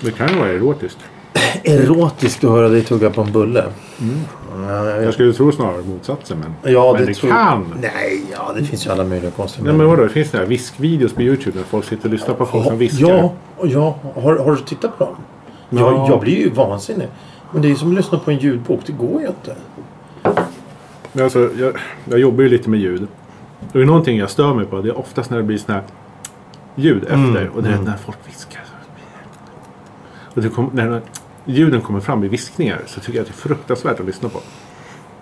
Det kan ju vara erotiskt. Erotiskt att höra dig tugga på en bulle. Ja, jag Jag skulle tro snarare motsatsen. Men, Ja, men det det, tror- kan. Nej, ja det finns ju alla möjliga konstiga Nej, men vadå? Det finns här viskvideos på YouTube där folk sitter och lyssnar på folk som viskar. Ja, ja. Har, har du tittat på dem? Ja. Jag, jag blir ju vansinnig. Men det är ju som att lyssna på en ljudbok. Det går ju inte. Men Alltså, jag, jag jobbar ju lite med ljud. Och det är någonting jag stör mig på. Det är oftast när det blir såna här ljud efter. Mm, och det är när folk viskar. Och det kom, när ljuden kommer fram i viskningar så tycker jag att det är fruktansvärt att lyssna på.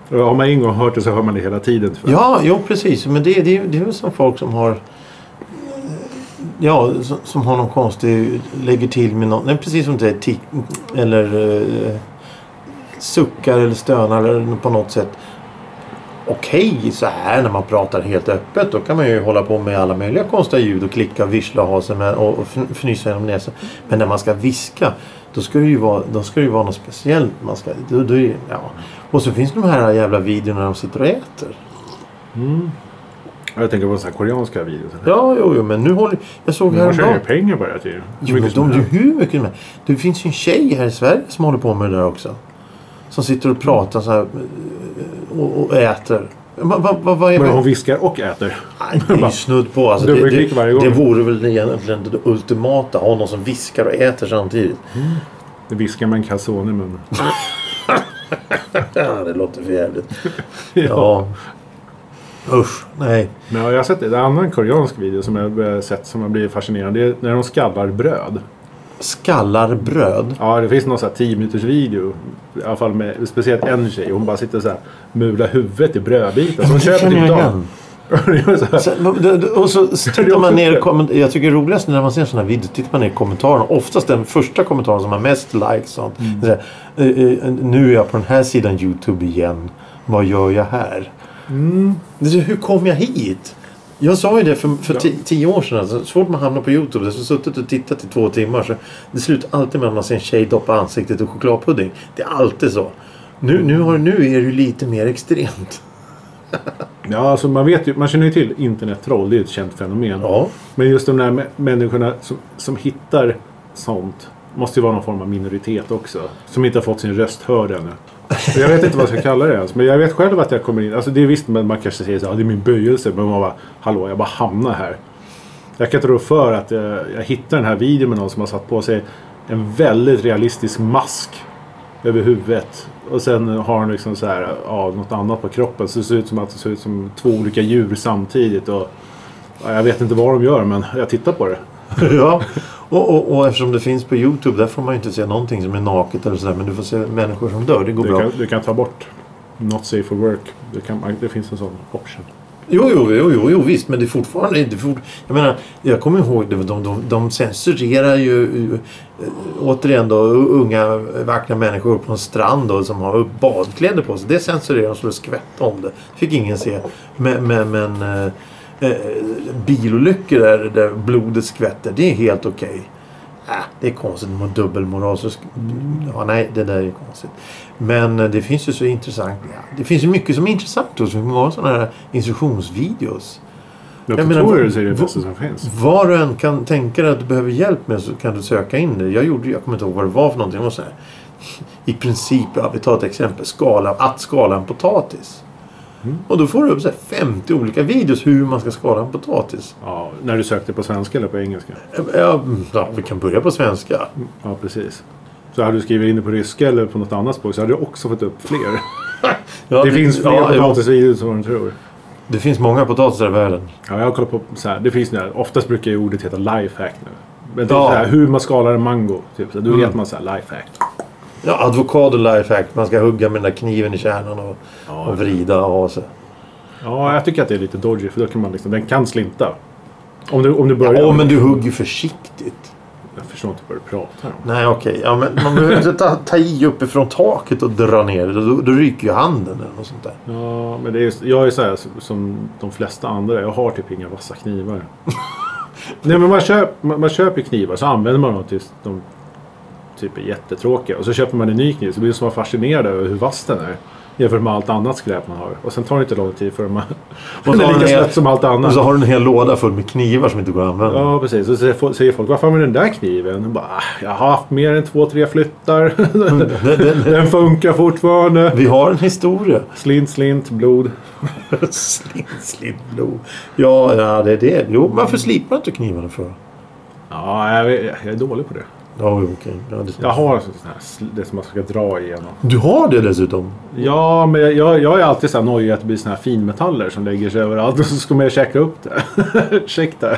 Och har man en gång hört det så hör man det hela tiden. tyvärr. Ja, jo precis. Men det, det, det är väl som folk som har... Ja, som, som har någon konstig... Lägger till med något. Nej, precis som det är tick, Eller eh, suckar eller stönar eller på något sätt. Okej, så här när man pratar helt öppet. Då kan man ju hålla på med alla möjliga konstiga ljud och klicka, vissla och ha sig med och, och fnysa genom näsan. Men när man ska viska. Då ska det ju vara, då ska det ju vara något speciellt. Man ska, då, då, ja. Och så finns de här jävla videorna när de sitter och äter. Jag tänker på så här koreanska videos. Ja, jo, jo, men nu håller... Jag såg man tjänar ju häromdagen... pengar på det här tydligen. Jo, men Mycket de gör hur mycket med. Det finns ju en tjej här i Sverige som håller på med det där också. Som sitter och pratar så här eh, och, och äter. Vad va, va, vad är Men hon viskar och äter. Nej, det är snudd på. Alltså, det, varje det, gång. det vore väl egentligen det ultimata. Ha någon som viskar och äter samtidigt. Det viskar med en calzone i munnen. Ja, det låter för jävligt. Ja. Usch, nej. Men jag har sett en annan koreansk video som jag har sett som har blivit fascinerande. Det är när de skallar bröd. Skallar bröd. Ja, det finns någon sån här 10 minuters video. I alla fall med speciellt en tjej. Hon bara sitter så här mular huvudet i brödbitar. Så hon Det köper typ det- och så tittar man ner Jag tycker det är roligast när man ser sådana här videos. Tittar man ner i kommentarerna. Oftast den första kommentaren som har mest likes. Sånt. Så här, eh, eh, nu är jag på den här sidan YouTube igen. Vad gör jag här? Så, Hur kom jag hit? Jag sa ju det för, för Ja. ti- tio år sedan. Alltså, så fort man hamnar på YouTube. Så suttit och tittat i två timmar. Så det slutar alltid med att man ser en tjej doppa ansiktet i chokladpudding. Det är alltid så. Nu, nu, har, nu är det ju lite mer extremt. Ja, alltså man vet ju, man känner ju till internettroll. Det är ett känt fenomen. Ja. Men just de där mä- människorna som, som hittar sånt. Måste ju vara någon form av minoritet också. Som inte har fått sin röst hörd ännu. Jag vet inte vad jag ska kalla det ens. Men jag vet själv att jag kommer in. Alltså det är visst man kanske säger så här, "Ja, det är min böjelse. Men man bara, hallå jag bara hamnar här. Jag kan inte rå för att jag, jag hittar den här videon med någon som har satt på sig en väldigt realistisk mask över huvudet. Och sen har han liksom så här, ja, något annat på kroppen. Så det ser ut som att det ser ut som två olika djur samtidigt. Och, ja, jag vet inte vad de gör men jag tittar på det. ja, och, och, och eftersom det finns på YouTube där får man ju inte se någonting som är naket eller sådär. Men du får se människor som dör. Det går Du bra. kan, du kan ta bort Not safe for work. Det, kan, det finns en sån option. Jo, jo, jo, jo, jo, visst. Men det är fortfarande inte... Fort... Jag menar, jag kommer ihåg det. De, de, de censurerar ju äh, återigen då unga vackra människor på en strand då, som har badkläder på sig. Det censurerar de så det skvätte om det. Fick ingen se. Men, men, men äh, bilolyckor där, där blodet skvätter. Det är helt okej. Äh, det är konstigt med dubbelmoral. Så ja, nej, det där är konstigt. Men eh, det finns ju så intressant. Ja, det finns ju mycket som är intressant. finns många sådana här instruktionsvideos. Vad- är det bästa som finns. Var du än kan tänka dig att du behöver hjälp med så kan du söka in det. Jag gjorde, jag kommer inte ihåg vad det var för någonting. Det var så här, I princip, ja, vi tar ett exempel. Skala, att skala en potatis. Mm. Och då får du upp så här 50 olika videos hur man ska skala en potatis. Ja, när du sökte på svenska eller på engelska? Ja, ja, vi kan börja på svenska. Ja, precis. Så hade du skrivit in det på ryska eller på något annat språk så hade du också fått upp fler. Ja, det finns fler ja, potatisvideos än vad du tror. Det finns många potatisar i världen. Ja, jag har kollat på så här. Det finns. Oftast brukar ju ordet heta lifehack nu. Men det är Ja. så här, hur man skalar en mango. Typ. Så då Mm. vet man så här lifehack. Ja, advokado lifehack. Man ska hugga med den där kniven i kärnan och, Ja. och vrida och ha sig. Ja, jag tycker att det är lite dodgy för då kan man liksom, den kan slinta. Om du, om du börjar... Ja, men du hugger försiktigt. Jag förstår inte vad du pratar om. Nej, okej. Ja, men man behöver inte ta, ta i uppifrån taket och dra ner det. Då, då ryker ju handen eller något sånt där. Ja, men det är, jag är så här som de flesta andra. Jag har typ inga vassa knivar. Nej men man, köp, man, man köper knivar så använder man dem tills de typ är jättetråkiga. Och så köper man en ny kniv så blir man fascinerad över hur vass den är. Jämfört med allt annat skräp man har. Och sen tar det inte lång tid förrän man... Och den är lika hel- som allt Och annat. så har du en hel låda full med knivar som inte går att använda. Ja precis. Och så säger folk- varför du den där kniven? Och bara, "Ah, jag har haft mer än två, tre flyttar. Den, den, den funkar fortfarande. vi har en historia. Slint, slint, blod. slint, slint blod. Ja, ja, det är det. Jo, varför slipar du inte knivarna för? Ja, jag, jag är dålig på det. Ja, okej. Ja, det... Jag har sån här, det som man ska dra igenom. Du har det dessutom? Ja, men jag, jag är alltid så här nojig att det blir såna här finmetaller som lägger sig överallt. Och så ska man ju checka upp det. Ursäkta.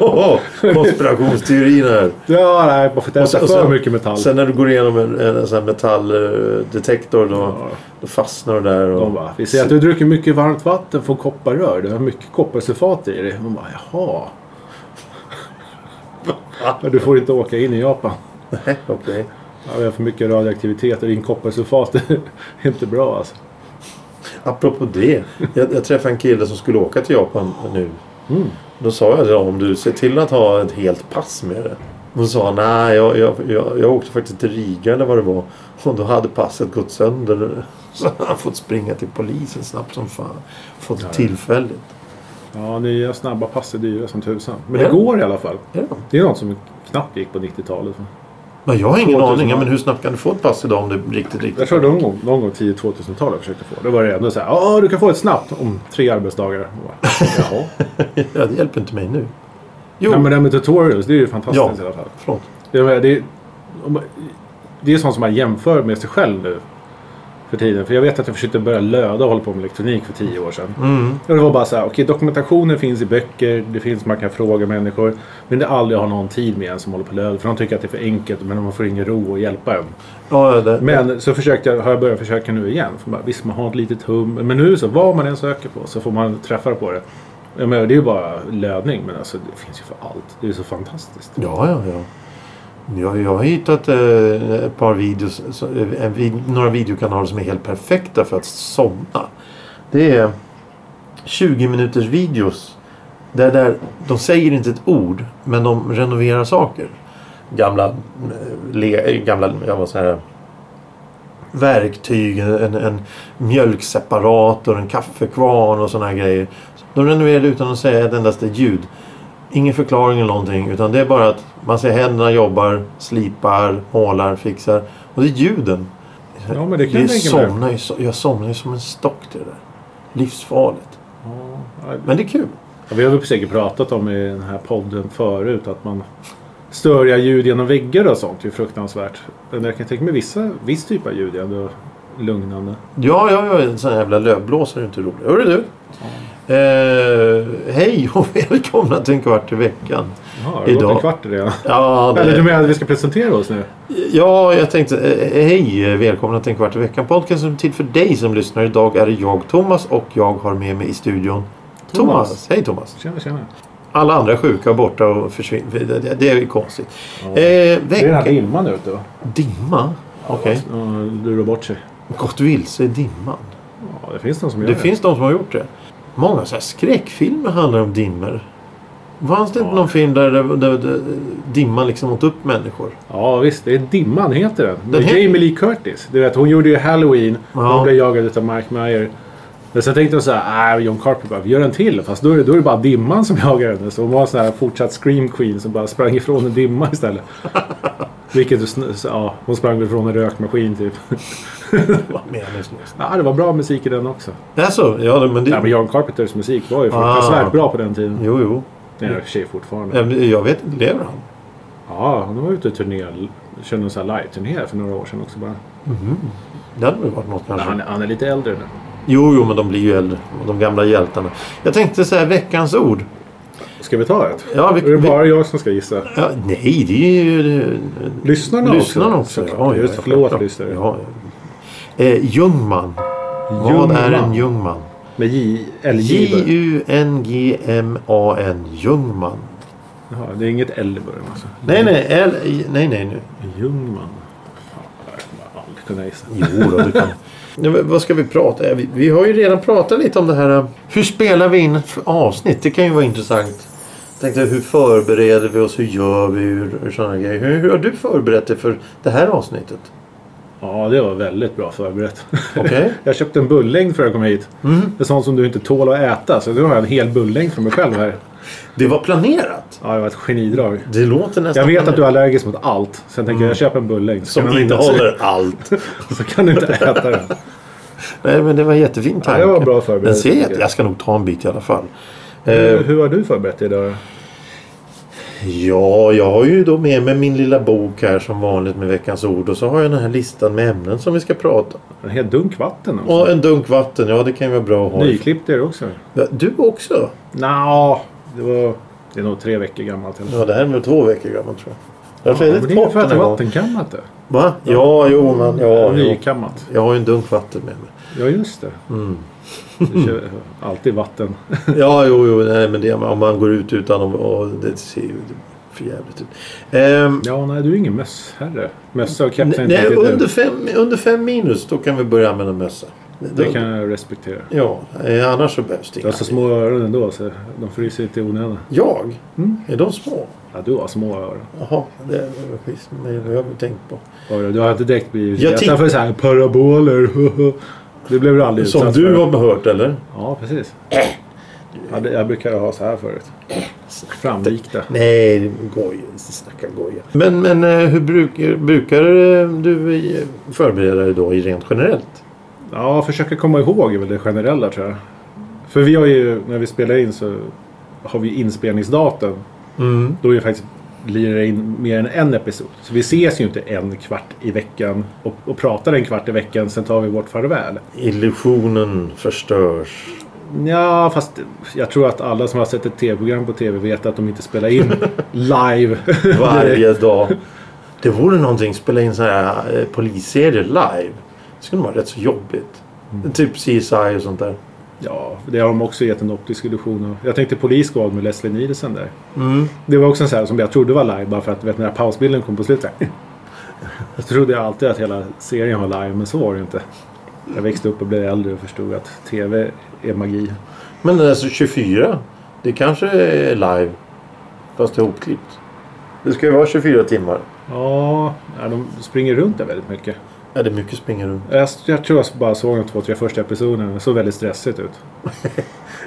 Ja, konspirationsteorin här. Ja, nej, det är Och sen- för mycket metall. Sen när du går igenom en, en sån här metalldetektor då, Ja. då fastnar du där. Och... De bara, vi ser att du dricker mycket varmt vatten från kopparrör. Du har mycket kopparsulfat i det. De bara, jaha. Ja, Du får inte åka in i Japan. Okej. Ja, vi har för mycket radioaktivitet och din kopparsulfat är inte bra alltså. Apropå det. Jag, jag träffade en kille som skulle åka till Japan nu. Mm. Då sa jag till honom, om du ser till att ha ett helt pass med det. Då sa han, nej jag, jag, jag, jag åkte faktiskt till Riga eller vad det var. Och då hade passet gått sönder. Så han fått springa till polisen snabbt som fan. Fått det tillfälligt. Ja, nya snabba pass är dyra som tusan. Men Ja. det går i alla fall. Ja. Det är något som knappt gick på 90-talet. Men jag har ingen 2000 aning. Ja, Men hur snabbt kan du få ett pass idag om det är riktigt, riktigt Jag tror någon gång, någon gång 10-2000-talet jag försökte få. Då var det ändå så här. Ja, du kan få ett snabbt om tre arbetsdagar. Bara, Jaha. Ja, det hjälper inte mig nu. Jo, Ja, men det här med tutorials, det är ju fantastiskt Ja. i alla fall. förlåt. Det är, det är sånt som man jämför med sig själv nu. För tiden. För jag vet att jag försökte börja löda och hålla på med elektronik för tio år sedan. Mm. Och det var bara så här, okej dokumentationen finns i böcker, det finns, man kan fråga människor. Men det är aldrig har någon tid med en som håller på löd. För de tycker att det är för enkelt men man får ingen ro att hjälpa en. Ja, det, Men så försökte jag, har jag börjat försöka nu igen. För bara, visst, man har ett litet hum. Men nu så, vad man än söker på så får man träffar på det. Jag menar, det är ju bara lödning men alltså det finns ju för allt. Det är så fantastiskt. Ja, ja, ja. Jag, jag har hittat eh, ett par videos, eh, en, några videokanaler som är helt perfekta för att somna. Det är 20 minuters videos. Där, där de säger inte ett ord men de renoverar saker. Gamla, eh, le, eh, gamla jag var så här, verktyg, en, en mjölkseparator, en kaffekvarn och sådana grejer. De renoverar utan att säga ett endaste ljud. Ingen förklaring eller någonting utan det är bara att man ser händerna jobbar, slipar, målar, fixar. Och det är ljuden. Ja, men det kan det jag somnar ju, jag somnar ju som en stock till det där. Livsfarligt. Ja, Men det är kul. vi har väl säkert pratat om i den här podden förut att man störiga ljud genom väggar och sånt är ju fruktansvärt. Men jag kan tänka mig vissa, viss typ av ljud är ändå lugnande. Ja, ja, ja. En sån här jävla lövblåsare är inte rolig. Hörru du. Eh, hej och välkomna till en kvart i veckan. Ja, det har gått Idag- en kvart redan. Ja, det- Eller du menar att vi ska presentera oss nu? Ja, jag tänkte eh, hej, välkomna till en kvart i veckan. Podcasten till för dig som lyssnar. Idag är det jag, Thomas, och jag har med mig i studion Thomas. Thomas. Hej Thomas. Tjena, tjena. Alla andra är sjuka och borta och försvinner. Det, det, är konstigt. Ja. Eh, Det är den här dimman ute va? Dimma? Okej. Ja, lurar bort sig. Gått vilse i dimman. Ja, det finns de som gör Det det. finns de som har gjort det. Många så här skräckfilmer handlar om dimmor. Fanns det inte Ja. någon film där, där, där, där dimman liksom åt upp människor? Ja visst, det är Dimman heter den. Den heter- Jamie Lee Curtis. Du vet, hon gjorde ju Halloween. Ja. Hon blev jagad av Mike Meyer. Men sen tänkte de så här, äh, John Carpenter bara, vi gör en till. Fast då är, det, då är det bara Dimman som jagar henne. Så hon var en sån här fortsatt Scream Queen som bara sprang ifrån en dimma istället. Vilket, ja, hon sprang väl från en rökmaskin typ. Meningslöst. Ja, det var bra musik i den också. Alltså, ja det- men det... Ja, men John Carpenters musik var ju Ah. fruktansvärt bra på den tiden. Jo, jo. Det är sig fortfarande. Ja, Jag vet inte, lever han? Ja, hon var ute och turnerade. Körde en sån här live-turné för några år sedan också bara. Det hade väl varit något kanske. han, han är lite äldre nu. Jo, jo, men de blir ju äldre. De gamla hjältarna. Jag tänkte säga veckans ord. Ska vi ta ett? Ja, vi, Är det vi, bara jag som ska gissa? ja, nej, det är ju... Lyssnarna, Lyssnarna också? också. Just det, förlåt lyssnare. Ja, ja. Eh, Ljungman. Vad är en Ljungman? Med J... L J början. J-U-N-G-M-A-N. Ljungman. Jaha, det är inget L i början alltså. Nej, nej. L, nej, nej nu. Ljungman. Kommer jag aldrig kunna gissa. Jo då, du kan. Ja, vad ska vi prata? Vi, vi har ju redan pratat lite om det här. eh, Hur spelar vi in ett avsnitt? Det kan ju vara intressant. tänkte hur förbereder vi oss? Hur gör vi? Hur, hur. Hur, hur har du förberett dig för det här avsnittet? Ja, det var väldigt bra förberett. Okej. jag köpte en bullängd för att jag kom hit. Det är sånt som du inte tål att äta. Så nu har jag en hel bullängd för mig själv här. Det var planerat. Ja, det var ett genidrag. Det låter nästan... Jag vet att du är allergisk mot allt. Sen tänker jag, jag köper en bullängd. Som du inte- innehåller allt. Så kan du inte äta den. Nej, men det var en jättefin Ja, tanke. det var bra förberett, Den ser jag. Jag ska nog ta en bit i alla fall. Eh, Hur, hur har du förberett dig idag? Ja, jag har ju då med mig min lilla bok här som vanligt med veckans ord. Och så har jag den här listan med ämnen som vi ska prata om. En hel dunk vatten också. Och en dunk vatten, ja det kan ju vara bra att ha. Nyklippt är det också. Ja, Du också? Nja, det var... Det är nog tre veckor gammalt. eller? Ja, det här är väl två veckor gammalt tror jag. Är Ja, lite men det är för att det är vattenkammat det. Va? Ja, jo men ja. Nykammat. Jag har ju en dunk vatten med mig. Ja, just det. Mm. Alltid vatten. Ja, jo, jo. Nej, men det, om man går ut utan och, och det ser ju för jävligt ut. Ehm, Ja, nej, du är ingen mössherre. Mössa och keps är nej, under fem, under fem minus då kan vi börja använda mössa. Det kan jag respektera. Ja, eh, annars så behövs det Du har så små öron ändå så de fryser inte i onödan. Jag? Mm. Är de små? Ja, du har små öron. Jaha, det är precis vad jag har tänkt på. Du har inte direkt blivit Jag titt- för så här paraboler. det blev du aldrig Som utsatt du för. har hört eller? Ja, precis. Ja, det- jag brukar ha så här förut. Framvikta. Nej, ju. Snacka goja. Men, men eh, hur brukar, brukar eh, du eh, förbereda dig då i rent generellt? Ja, försöka komma ihåg är väl det generella tror jag. För vi har ju, när vi spelar in så har vi inspelningsdatum. Mm. Då är det faktiskt lirar det in mer än en episod. Så vi ses ju inte en kvart i veckan och, och pratar en kvart i veckan. Sen tar vi vårt farväl. Illusionen förstörs. Ja, fast jag tror att alla som har sett ett tv-program på tv vet att de inte spelar in live. Varje dag. Det vore någonting spela in så här eh, polisserier live. Det skulle vara rätt så jobbigt. Typ CSI och sånt där. Ja, det har de också gett en optisk illusion av. Jag tänkte Police Squad med Leslie Nielsen där. Mm. Det var också en sån här som jag trodde var live bara för att vet, när pausbilden kom på slutet. Jag trodde jag alltid att hela serien var live men så var det inte. Jag växte upp och blev äldre och förstod att TV är magi. Men alltså 24. Det kanske är live. Fast det är hopklippt. Det ska ju vara 24 timmar. Ja, ja, de springer runt där väldigt mycket. Ja, det är mycket springa runt. Jag, jag tror jag bara såg de två, tre första episoderna. Det såg väldigt stressigt ut.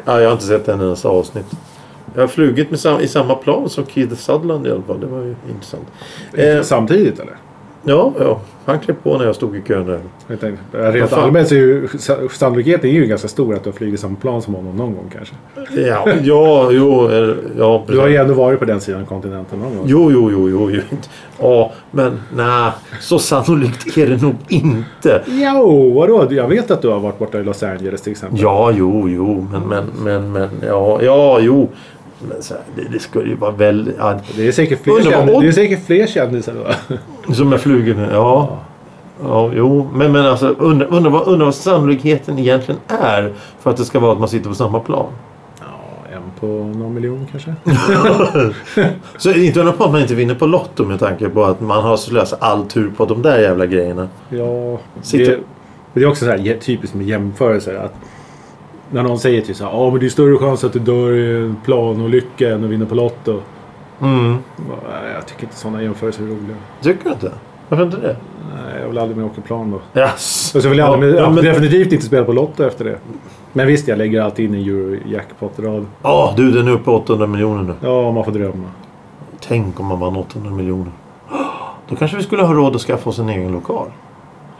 Ja, jag har inte sett en ens avsnitt. Jag har flugit sam- i samma plan som Keith Sutherland i alla fall. Det var ju intressant. Eh, Samtidigt eller? Ja, ja. Han klev på när jag stod i kön där. Jag tänkte, rent allmänt så är ju sa- sannolikheten är ju ganska stor att du har flugit samma plan som honom någon gång kanske. Ja, ja, jo, ja. Du har ju ändå varit på den sidan kontinenten någon gång. Jo, jo, jo, jo. jo. Ja, men nej. Så sannolikt är det nog inte. Jo, vadå? Jag vet att du har varit borta i Los Angeles till exempel. Ja, jo, jo. Men, men, men, men. Ja, ja, jo. Men så här, det, det skulle ju vara väldigt... Ja, är säkert fler, det är säkert fler kändisar då. Som är flugorna. Ja. Ja, jo. Men, men alltså undrar undra vad, undra vad sannolikheten egentligen är för att det ska vara att man sitter på samma plan. Ja, en på någon miljon kanske. Så inte undra på att man inte vinner på Lotto med tanke på att man har slösat all tur på de där jävla grejerna. Ja, Sitter- det, det är också så här typiskt med jämförelser. Att när någon säger till så här, ja men det är större chans att du dör i en planolycka än att vinna på Lotto. Mm. Jag tycker inte sådana jämförelser är roliga. Tycker du inte? Varför inte det? Nej, jag vill aldrig mer åka plan då. Yes. Och så vill jag, aldrig, ja, men, definitivt inte spela på Lotto efter det. Men visst, jag lägger alltid in en Eurojackpot-rad. Ja, du den är uppe på 800 miljoner nu. Ja, man får drömma. Tänk om man vann 800 miljoner. Då kanske vi skulle ha råd att skaffa oss en egen lokal.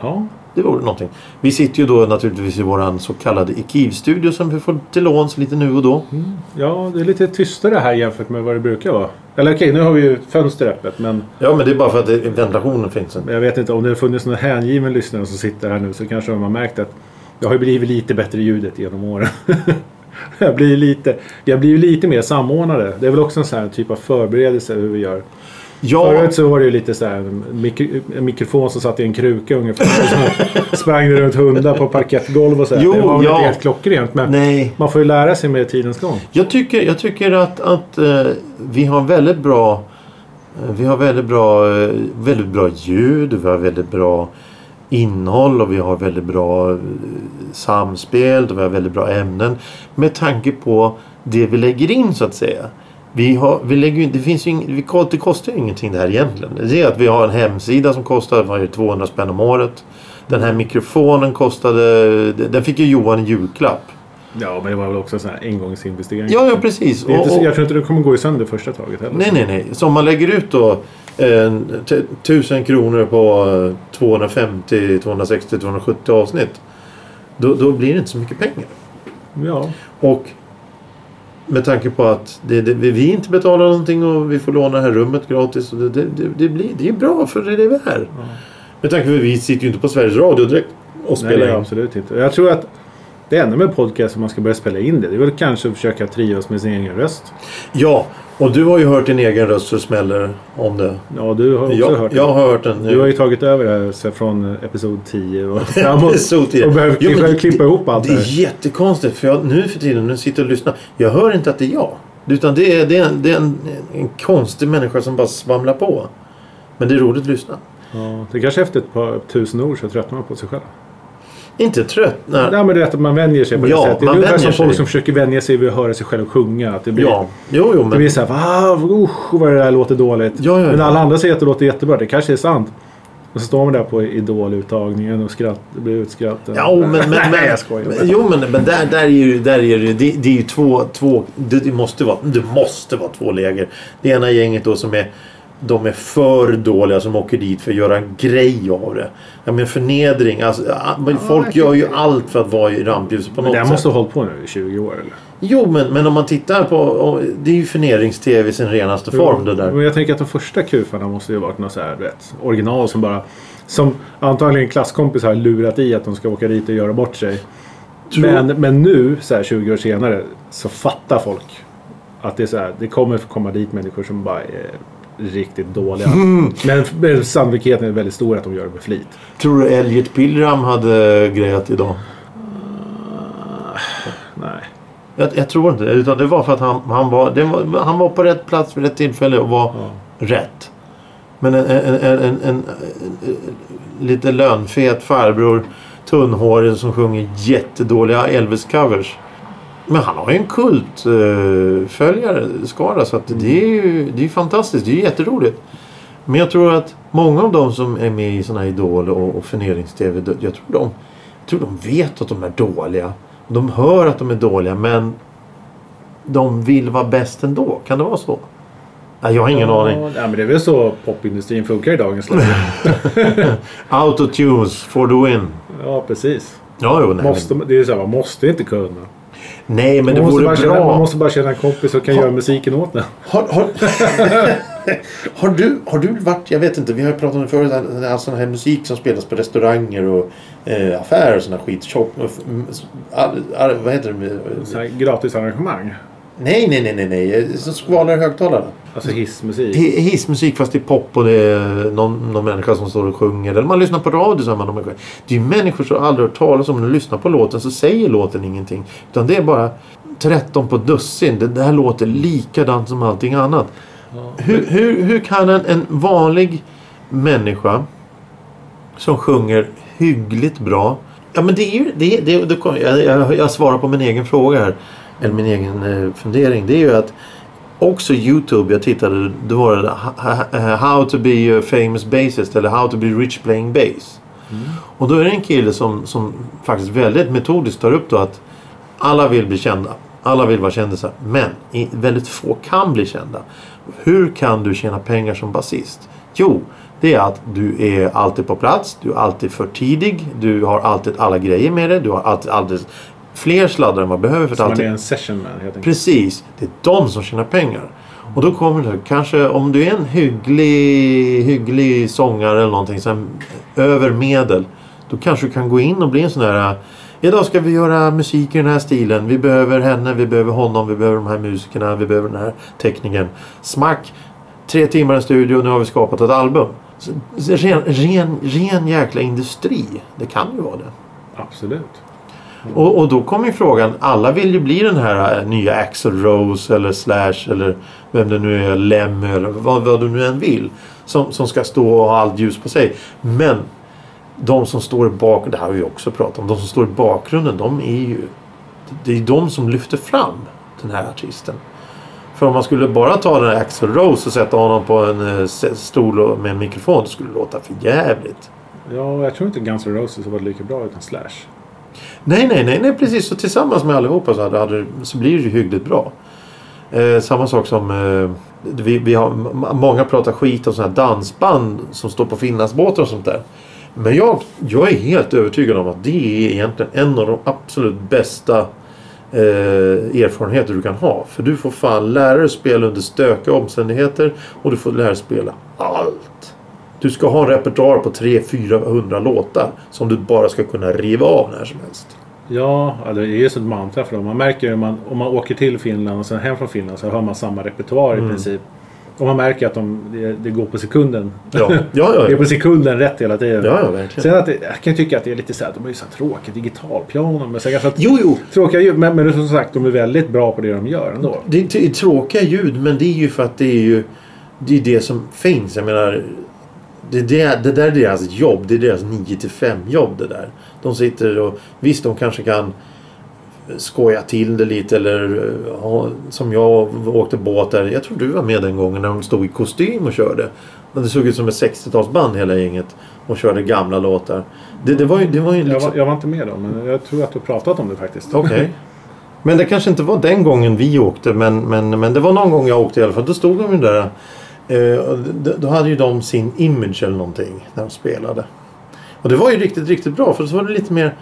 Ja, Det vore någonting. Vi sitter ju då naturligtvis i våran så kallade Ekiv-studio som vi får till låns lite nu och då. ja, det är lite tystare här jämfört med vad det brukar vara. Eller okej, nu har vi ju fönster öppet. Men Ja, men det är bara för att det, ventilationen finns inte. jag vet inte om det har funnits någon hängiven lyssnare som sitter här nu så kanske de har märkt att det har ju blivit lite bättre ljudet genom åren. jag blir lite, jag blir lite mer samordnade. Det är väl också en sån här typ av förberedelse hur vi gör. Ja, Förut så var det ju lite så här en, mik- en mikrofon som satt i en kruka ungefär. Så sprang runt hundar på parkettgolv och så. här. Jo, det var väl ja. inte helt klockrent men nej. man får ju lära sig med tidens gång. Jag tycker, jag tycker att, att eh, vi har väldigt bra eh, vi har väldigt bra, eh, väldigt bra ljud, vi har väldigt bra innehåll och vi har väldigt bra eh, samspel och vi har väldigt bra ämnen. Med tanke på det vi lägger in så att säga. Vi har, vi lägger, det, finns ju ing, det kostar ju ingenting det här egentligen. Det är att vi har en hemsida som kostar vad är det, 200 spänn om året. Den här mikrofonen kostade... Den fick ju Johan i julklapp. Ja, men det var väl också en sån här engångsinvestering. Ja, ja precis. Det är inte, Och- så- och- jag tror inte det kommer gå i sönder första taget heller. Nej, nej, nej. Så om man lägger ut då eh, t- 1000 kronor på eh, 250, 260, 270 avsnitt. Då, då blir det inte så mycket pengar. Ja, Och med tanke på att det, det, vi inte betalar någonting och vi får låna det här rummet gratis. Och det, det, blir, det är bra för det är vi är. Med tanke på att vi sitter ju inte på Sveriges Radio direkt och nej, spelar in. absolut inte. Jag tror att det enda med podcast som man ska börja spela in det, det är väl kanske att försöka trivas med sin egen röst. Ja, och du har ju hört din egen röst så smäller om det. Ja, du har också Jag, hört jag det. har hört den. Du har ju tagit över det här så från episod 10 och framåt. Till- och behöver Jo, klippa, det- klippa ihop allt Det är det här. jättekonstigt för jag, nu för tiden jag sitter och lyssnar. Jag hör inte att det är jag. Utan det är, det är, en, det är en, en konstig människa som bara svamlar på. Men det är roligt att lyssna. Ja, det kanske efter ett par tusen ord så tröttnar man på sig själv. Inte trött. Nej. Men det är att man vänjer sig på det Ja, sättet. Det är ungefär som folk som försöker vänja sig vid att höra sig själv sjunga. Att det blir, Ja, jo, jo, Det men... blir så här, usch vad det där låter dåligt. Ja, ja, Men alla andra säger att det låter jättebra. Det kanske är sant. Och så står man där på idoluttagningen och skratt, det blir utskrattad. Ja, men, men, men, Nej, jag skojar. men, jo, men, men där, där är ju, där är det, det, det är ju två, två det, det, måste vara, det måste vara två läger. Det ena gänget då som är de är för dåliga som åker dit för att göra en grej av det. Ja, men förnedring. Alltså, ja, men folk jag gör ju allt för att vara i rampljuset på Men något det sätt. måste ha hållit på nu i 20 år eller? Jo, men, men om man tittar på... Det är ju förnedrings-tv i sin renaste form det där. Men jag tänker att de första kufarna måste ju ha varit något så här, du vet, original som bara... Som antagligen klasskompisar har lurat i att de ska åka dit och göra bort sig. Tror- Men, men nu, så här 20 år senare, så fattar folk att det är så här, det kommer komma dit människor som bara är riktigt dåliga. Mm. Men, sannolikheten är väldigt stor att de gör det med flit. Tror du Elliot Pilgrim hade grejat idag? Nej. Jag, jag tror inte det. Utan det var för att han, han, var, var, han var på rätt plats vid rätt tillfälle och var rätt. Men en, en, en, en, en, en, lite lönfet farbror, tunnhårig som sjunger jättedåliga Elvis-covers. Men han har ju en kultföljare, uh, följare, skara, så att det är ju det är fantastiskt. Det är ju jätteroligt. Men jag tror att många av de som är med i såna här Idol och, och förnedrings-tv, jag tror, de, jag tror de vet att de är dåliga. De hör att de är dåliga men de vill vara bäst ändå. Kan det vara så? Nej, jag har ingen aning. Ja, men det är väl så popindustrin funkar i dagens läge. Autotunes for the win. ja, precis. Ja, jo, nej, Måste, det är så här, man måste inte kunna. Nej, men det man, vore bara känna, man bra. måste bara känna en kompis som kan Ha- göra musiken åt en. Har, har, har, du, har du varit, jag vet inte, vi har ju pratat om det förut, all- sån här musik som spelas på restauranger och eh, affärer och sån här skit. Shop, och s- all, all, vad heter det? Gratisarrangemang. Nej, nej, nej, nej, nej. Som skvalar i högtalarna. Alltså hissmusik. Hi- Hissmusik fast det är pop och det är någon, någon människa som står och sjunger. Eller man lyssnar på radio så hör man de sjunger. Det är ju människor som aldrig hört talas om. När lyssnar på låten så säger låten ingenting. Utan det är bara 13 på dussin. Det, det här låter likadant som allting annat. Hur, hur, hur kan en, en vanlig människa som sjunger hyggligt bra. Ja men det är ju... Det, det, det, jag, jag, jag svarar på min egen fråga här. Eller min egen eh, fundering. Det är ju att också Youtube, jag tittade, då var det ha- How to be a famous bassist eller How to be rich playing bass. Och då är det en kille som, som faktiskt väldigt metodiskt tar upp då att alla vill bli kända. Alla vill vara kändisar. Men väldigt få kan bli kända. Hur kan du tjäna pengar som basist? Jo, det är att du är alltid på plats. Du är alltid för tidig. Du har alltid alla grejer med dig. Du har alltid, alltid fler sladdar än vad behöver. För att Som man är en session man helt enkelt. Precis. Det är de som tjänar pengar. Och då kommer det kanske om du är en hygglig, hygglig sångare eller någonting som över medel. Då kanske du kan gå in och bli en sån här Idag ska vi göra musik i den här stilen. Vi behöver henne, vi behöver honom, vi behöver de här musikerna, vi behöver den här teknikern. Smack! Tre timmar i studio, nu har vi skapat ett album. Så, så ren, ren, ren jäkla industri. Det kan ju vara det. Absolut. Och, och då kommer ju frågan, alla vill ju bli den här eh, nya Axl Rose eller Slash eller vem det nu är, Lemmy eller vad, vad du nu än vill. Som, som ska stå och ha allt ljus på sig. Men de som står i bakgrunden, det här har vi också pratat om, de som står i bakgrunden de är ju... Det är de som lyfter fram den här artisten. För om man skulle bara ta den här Axel Rose och sätta honom på en eh, stol med en mikrofon. det skulle låta för jävligt. Ja, jag tror inte Guns N' Roses var lika bra utan Slash. Nej, nej, nej, nej precis. Så tillsammans med allihopa så, hade, hade, så blir det ju hyggligt bra. Eh, samma sak som eh, vi, vi har, många pratar skit om sådana här dansband som står på Finlandsbåtar och sånt där. Men jag, jag är helt övertygad om att det är egentligen en av de absolut bästa eh, erfarenheter du kan ha. För du får fan lära dig spela under stökiga omständigheter och du får lära dig spela allt. Du ska ha en repertoar på 300-400 låtar som du bara ska kunna riva av när som helst. Ja, det är ju som ett mantra för dem. Man märker ju om man, om man åker till Finland och sen hem från Finland så hör man samma repertoar Mm. i princip. Och man märker att de, det, det går på sekunden. Ja, ja, ja. Det är ja. på sekunden rätt hela tiden. Ja, ja, verkligen. Sen att det, jag kan tycka att det är lite så här, de är ju så här tråkiga digitalpiano. Men, så ganska Jo, jo. Tråkiga ljud, men, men som sagt de är väldigt bra på det de gör ändå. Det är tråkiga ljud men det är ju för att det är ju det, är det som finns. Jag menar det, det, det där är deras jobb. Det är deras 9 till 5 jobb det där. De sitter och visst de kanske kan skoja till det lite eller eh, ha, som jag åkte båt där. Jag tror du var med den gången när de stod i kostym och körde. Men det såg ut som ett 60-talsband hela gänget och körde gamla låtar. Det, det var ju, det var ju Jag liksom... var, jag var inte med då, men jag tror att du pratat om det faktiskt. Okej. Men det kanske inte var den gången vi åkte men, men, men det var någon gång jag åkte i alla fall. Då stod de ju där. Eh, då hade ju de sin image eller någonting när de spelade. Och det var ju riktigt, riktigt bra för så var det lite mer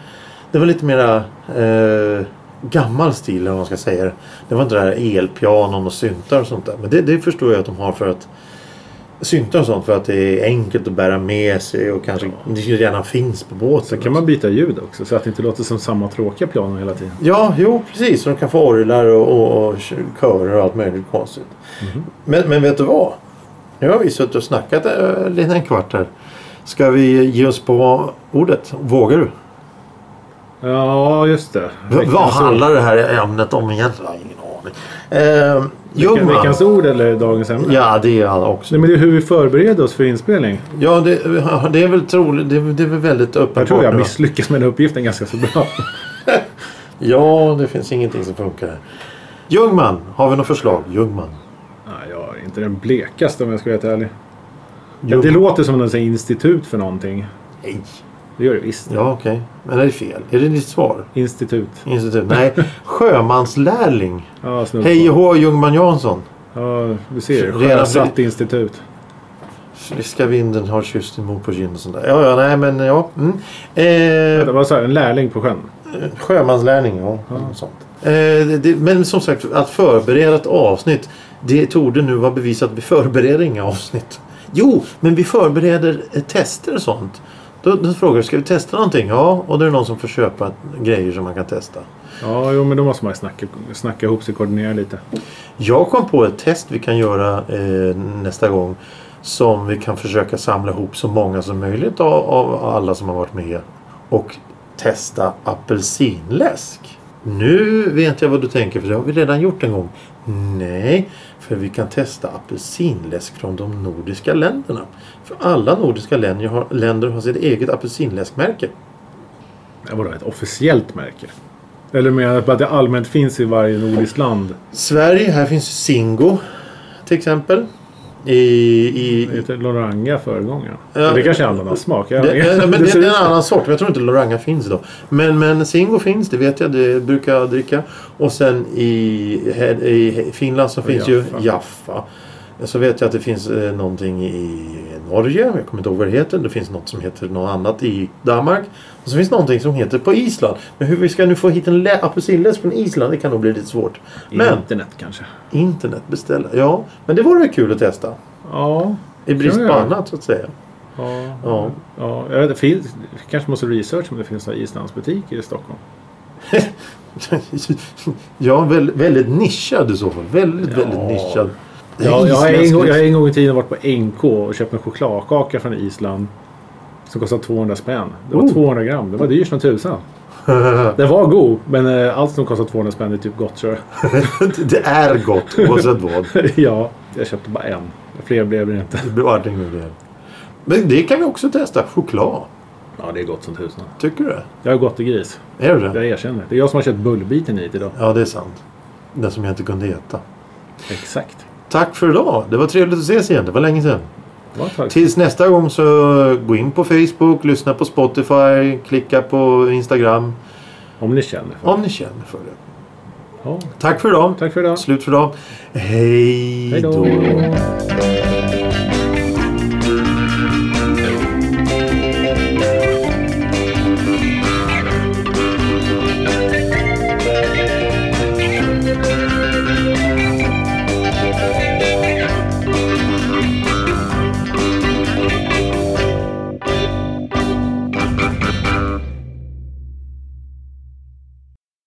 Det var lite mera eh, gammal stil eller vad man ska säga. det. Var inte det här elpianon och syntar och sånt där. Men det, det förstår jag att de har för att syntar och sånt för att det är enkelt att bära med sig och kanske det redan finns på båten. Sen kan man byta ljud också så att det inte låter som samma tråkiga piano hela tiden. Ja, jo precis. Så de kan få orglar och, och, och körer och allt möjligt konstigt. Men, men vet du vad? Nu har vi suttit och snackat äh, lite en kvart här. Ska vi ge oss på ordet? Vågar du? Ja, just det. V- vad handlar det här ämnet om egentligen? Jag har ingen aning. Eh, Ljungman. Veckans ord eller dagens ämne? Ja, det är alla också. Nej, men det är hur vi förbereder oss för inspelning. Ja, det, det är väl troligt. Det, är- det är väl väldigt uppenbart. Jag tror jag misslyckas med den uppgiften ganska så bra. Ja, det finns ingenting som funkar. Ljungman, har vi något förslag? Ljungman. Är inte den blekaste om jag ska vara helt ärlig. Ljung- Det låter som något institut för någonting. Nej. Det gör det visst. Ja, okej. Men är det fel? Är det ditt svar? Institut. Institut? Nej. Sjömanslärling. Ja, Hej och hå Ljungman Jansson. Ja, du ser. Sjösatt institut. Friska vinden har kysst din mor på kind och sånt där. Ja, ja, nej men ja. Mm. Det Eh, var så här, en lärling på sjön. sjömanslärling, ja. något Sånt. Eh, men som sagt, att förbereda ett avsnitt. Det torde nu vara bevisat att vi förbereder inga avsnitt. Jo, men vi förbereder eh, tester och sånt. Då, då frågar du, ska vi testa någonting? Ja, och då är det någon som får köpa grejer som man kan testa. Ja, jo, men då måste man snacka, snacka ihop sig, koordinera lite. Jag kom på ett test vi kan göra eh, nästa gång. Som vi kan försöka samla ihop så många som möjligt av, av alla som har varit med. Och testa apelsinläsk. Nu vet jag vad du tänker för det har vi redan gjort en gång. Nej, för vi kan testa apelsinläsk från de nordiska länderna. För alla nordiska länder har, länder har sitt eget apelsinläskmärke. Var ett officiellt märke. Eller menar att det allmänt finns i varje nordiskt land. Sverige, här finns Singo till exempel. I, i, heter Loranga föregångaren. Ja. det kanske är ananassmak. Jag- Det, det, men det, det är en annan sort. Jag tror inte Loranga finns då. Men, men Singo finns, det vet jag. Det brukar jag dricka. Och sen i, i Finland så finns Jaffa. ju Jaffa. Så vet jag att det finns eh, någonting i Norge. Jag kommer inte ihåg vad det heter. Det finns något som heter något annat i Danmark. Och så finns någonting som heter på Island. Men hur vi ska nu få hit en lä- apelsinläsk från Island det kan nog bli lite svårt. Men Internet kanske. internet beställa. Ja, men det vore väl kul att testa. Ja. I brist på annat så att säga. Ja. Ja. ja. jag vet, det finns, kanske måste research om det finns några islandsbutiker i Stockholm. ja, väldigt, väldigt nischad i så fall. Väldigt, Ja. väldigt nischad. Ja, jag, har en gång, jag har en gång i tiden varit på NK och köpt en chokladkaka från Island. Som kostade 200 spänn. Det var Oh. 200 gram. Det var dyrt som tusan. Den var god, men eh, allt som kostar 200 spänn är typ gott tror jag. det är gott oavsett vad. ja, jag köpte bara en. Fler blev det inte. Det med det. Men det kan vi också testa. Choklad. Ja, det är gott som tusan. Tycker du det? Jag har gått i gris. Är det? Jag erkänner. Det är jag som har köpt bullbiten hit idag. Ja, det är sant. Den som jag inte kunde äta. Exakt. Tack för idag. Det var trevligt att ses igen. Det var länge sedan. Tag. Tills nästa gång så gå in på Facebook, lyssna på Spotify, klicka på Instagram. Om ni känner för det. Om ni känner för det. Ja. Tack för idag. Tack för idag. Slut för idag. Hej då.